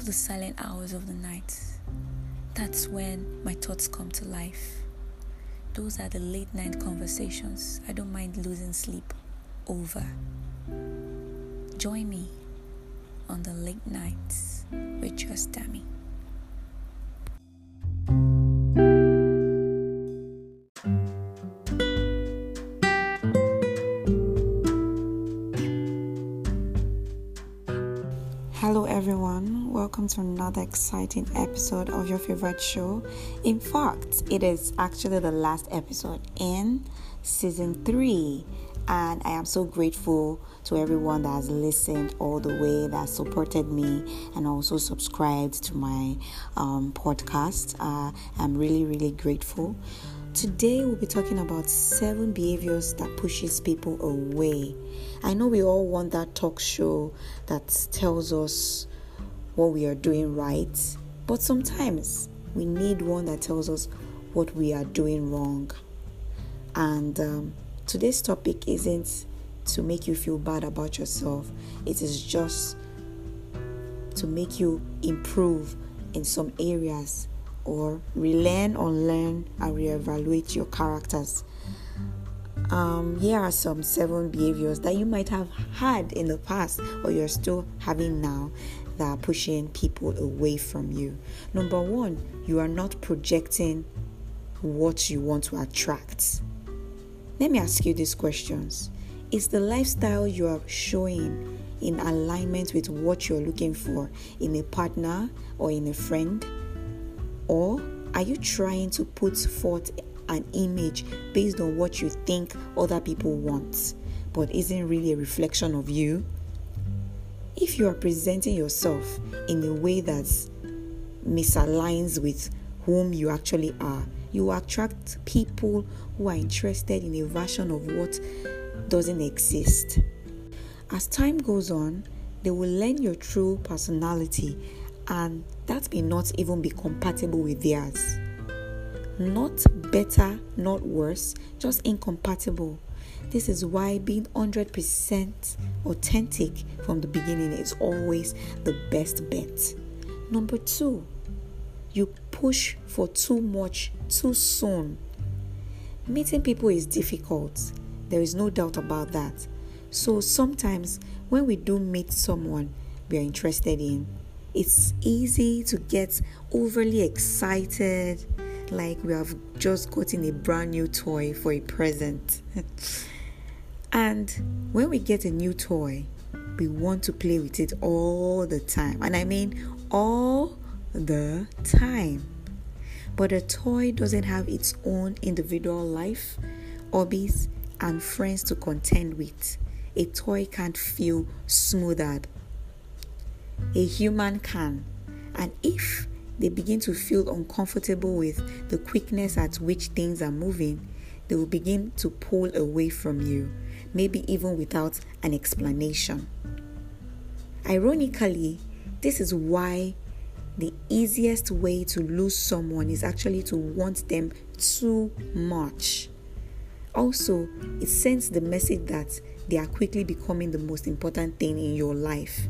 love the silent hours of the night. That's when my thoughts come to life. Those are the late night conversations I don't mind losing sleep over. Join me on the late nights with Just Tammy. Welcome to another exciting episode of your favorite show. In fact, it is actually the last episode in season three, and I am so grateful to everyone that has listened all the way, that supported me, and also subscribed to my um, podcast. Uh, I'm really, really grateful. Today we'll be talking about seven behaviors that pushes people away. I know we all want that talk show that tells us what we are doing right, but sometimes we need one that tells us what we are doing wrong. And um, today's topic isn't to make you feel bad about yourself, it is just to make you improve in some areas or relearn, unlearn, and reevaluate your characters. Um, here are some seven behaviors that you might have had in the past or you're still having now that are pushing people away from you. Number one, you are not projecting what you want to attract. Let me ask you these questions Is the lifestyle you are showing in alignment with what you're looking for in a partner or in a friend? Or are you trying to put forth an image based on what you think other people want, but isn't really a reflection of you? If you are presenting yourself in a way that misaligns with whom you actually are, you attract people who are interested in a version of what doesn't exist. As time goes on, they will learn your true personality and that may not even be compatible with theirs. Not better, not worse, just incompatible. This is why being 100% authentic from the beginning is always the best bet. Number two, you push for too much too soon. Meeting people is difficult, there is no doubt about that. So sometimes when we do meet someone we are interested in, it's easy to get overly excited, like we have just gotten a brand new toy for a present. and when we get a new toy, we want to play with it all the time. And I mean all the time. But a toy doesn't have its own individual life, hobbies, and friends to contend with. A toy can't feel smoothed a human can. And if they begin to feel uncomfortable with the quickness at which things are moving, they will begin to pull away from you, maybe even without an explanation. Ironically, this is why the easiest way to lose someone is actually to want them too much. Also, it sends the message that they are quickly becoming the most important thing in your life.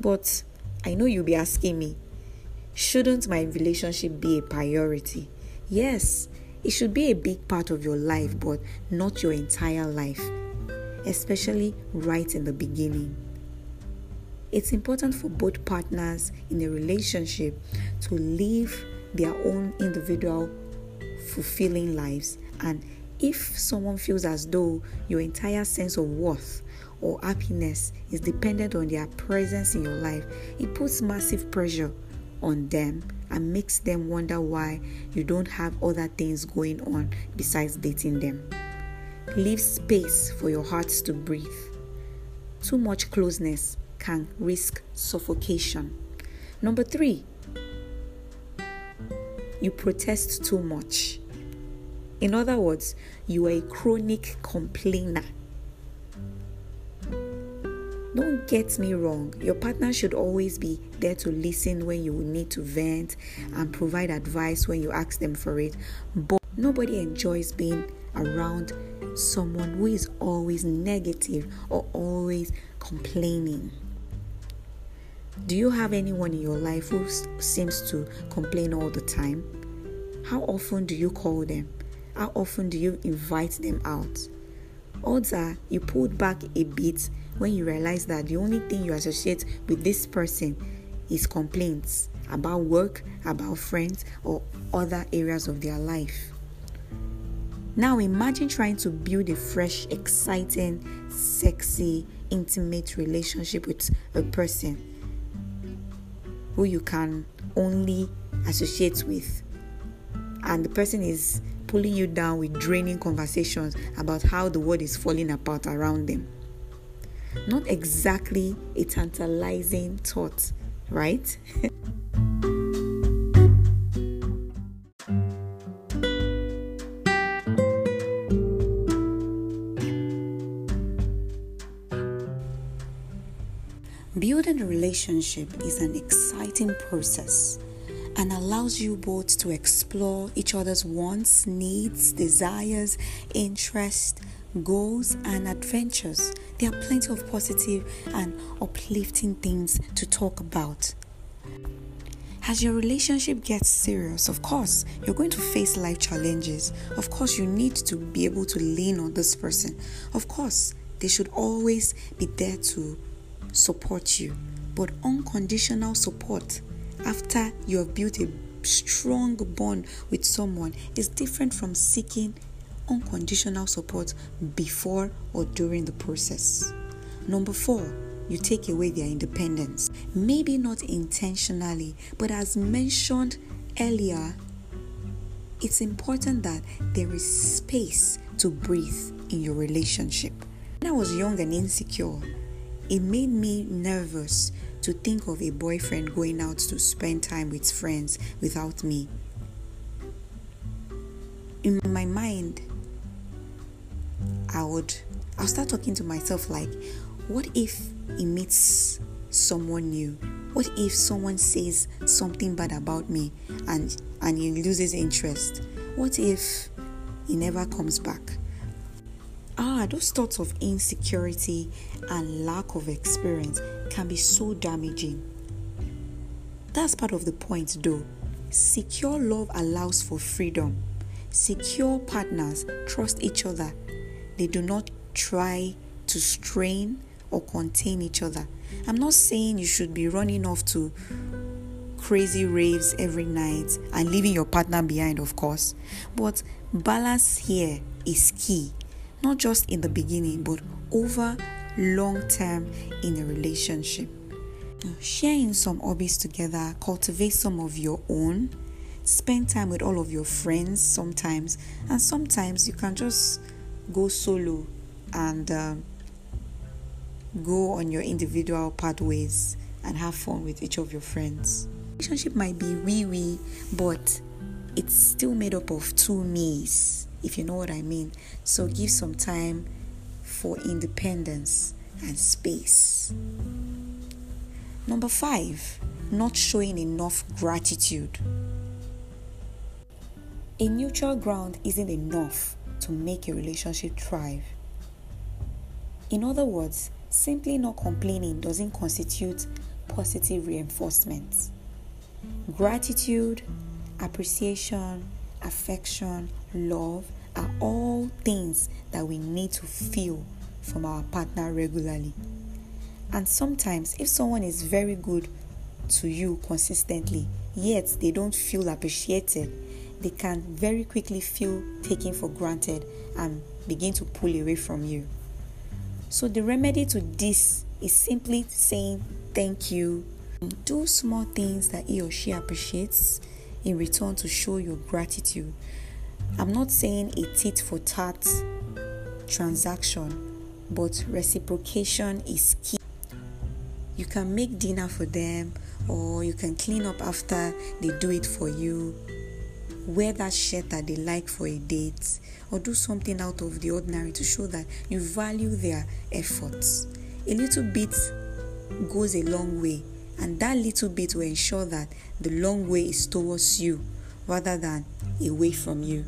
But I know you'll be asking me, shouldn't my relationship be a priority? Yes, it should be a big part of your life, but not your entire life, especially right in the beginning. It's important for both partners in a relationship to live their own individual fulfilling lives and if someone feels as though your entire sense of worth or happiness is dependent on their presence in your life, it puts massive pressure on them and makes them wonder why you don't have other things going on besides dating them. Leave space for your hearts to breathe. Too much closeness can risk suffocation. Number three, you protest too much. In other words, you are a chronic complainer. Don't get me wrong, your partner should always be there to listen when you need to vent and provide advice when you ask them for it. But nobody enjoys being around someone who is always negative or always complaining. Do you have anyone in your life who seems to complain all the time? How often do you call them? How often do you invite them out? Odds are you pulled back a bit when you realize that the only thing you associate with this person is complaints about work, about friends, or other areas of their life. Now imagine trying to build a fresh, exciting, sexy, intimate relationship with a person who you can only associate with. And the person is pulling you down with draining conversations about how the world is falling apart around them. Not exactly a tantalizing thought, right? Building a relationship is an exciting process and allows you both to explore each other's wants, needs, desires, interests, goals, and adventures. There are plenty of positive and uplifting things to talk about. As your relationship gets serious, of course, you're going to face life challenges. Of course, you need to be able to lean on this person. Of course, they should always be there to support you, but unconditional support after you have built a strong bond with someone is different from seeking unconditional support before or during the process. Number four, you take away their independence. Maybe not intentionally, but as mentioned earlier, it's important that there is space to breathe in your relationship. When I was young and insecure, it made me nervous to think of a boyfriend going out to spend time with friends without me. In my mind, I would I'll start talking to myself like, what if he meets someone new? What if someone says something bad about me and and he loses interest? What if he never comes back? Ah, those thoughts of insecurity and lack of experience can be so damaging. That's part of the point, though. Secure love allows for freedom. Secure partners trust each other. They do not try to strain or contain each other. I'm not saying you should be running off to crazy raves every night and leaving your partner behind, of course. But balance here is key not just in the beginning, but over long term in a relationship. Sharing some hobbies together, cultivate some of your own, spend time with all of your friends sometimes, and sometimes you can just go solo and uh, go on your individual pathways and have fun with each of your friends. Relationship might be wee wee, but it's still made up of two me's if you know what I mean. So give some time for independence and space. Number five, not showing enough gratitude. A neutral ground isn't enough to make a relationship thrive. In other words, simply not complaining doesn't constitute positive reinforcement. Gratitude, appreciation, affection, love are all things that we need to feel from our partner regularly. And sometimes, if someone is very good to you consistently, yet they don't feel appreciated, they can very quickly feel taken for granted and begin to pull away from you. So, the remedy to this is simply saying thank you. Do small things that he or she appreciates in return to show your gratitude. I'm not saying a tit for tat transaction, but reciprocation is key. You can make dinner for them, or you can clean up after they do it for you, wear that shirt that they like for a date, or do something out of the ordinary to show that you value their efforts. A little bit goes a long way and that little bit will ensure that the long way is towards you rather than away from you.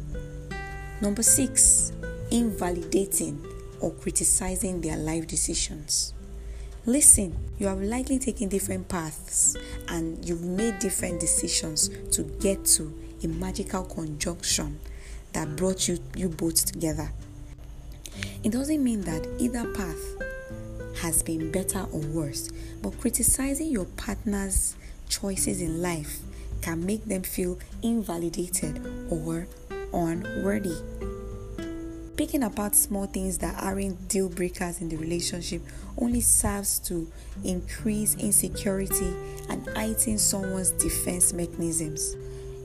Number six, invalidating or criticizing their life decisions. Listen, you have likely taken different paths and you've made different decisions to get to a magical conjunction that brought you, you both together. It doesn't mean that either path has been better or worse, but criticizing your partner's choices in life can make them feel invalidated or unworthy. Picking apart small things that aren't deal breakers in the relationship only serves to increase insecurity and heighten someone's defense mechanisms.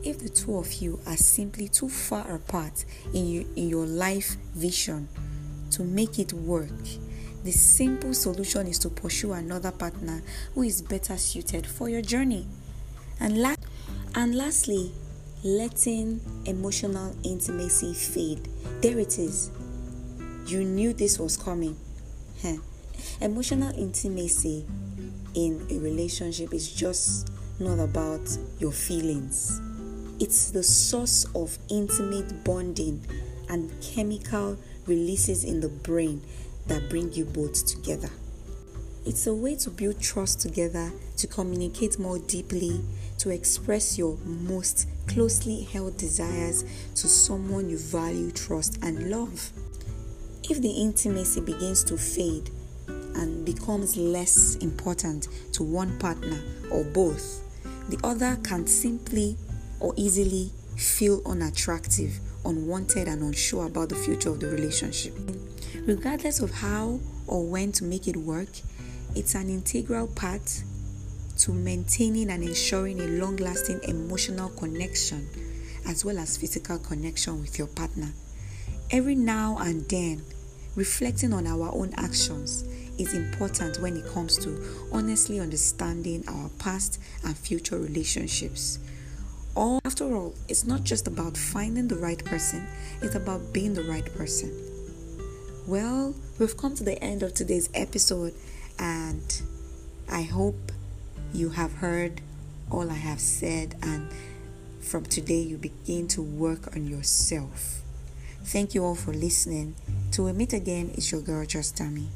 If the two of you are simply too far apart in your, in your life vision to make it work, the simple solution is to pursue another partner who is better suited for your journey. And, la- and lastly, letting emotional intimacy fade. There it is. You knew this was coming. Emotional intimacy in a relationship is just not about your feelings. It's the source of intimate bonding and chemical releases in the brain that bring you both together. It's a way to build trust together, to communicate more deeply, to express your most closely held desires to someone you value, trust, and love. If the intimacy begins to fade and becomes less important to one partner or both, the other can simply or easily feel unattractive, unwanted, and unsure about the future of the relationship. Regardless of how or when to make it work, it's an integral part to maintaining and ensuring a long lasting emotional connection as well as physical connection with your partner. Every now and then, reflecting on our own actions is important when it comes to honestly understanding our past and future relationships. All, after all, it's not just about finding the right person, it's about being the right person. Well, we've come to the end of today's episode, and I hope you have heard all I have said, and from today you begin to work on yourself. Thank you all for listening. Till we meet again, it's your girl, Just Tammy.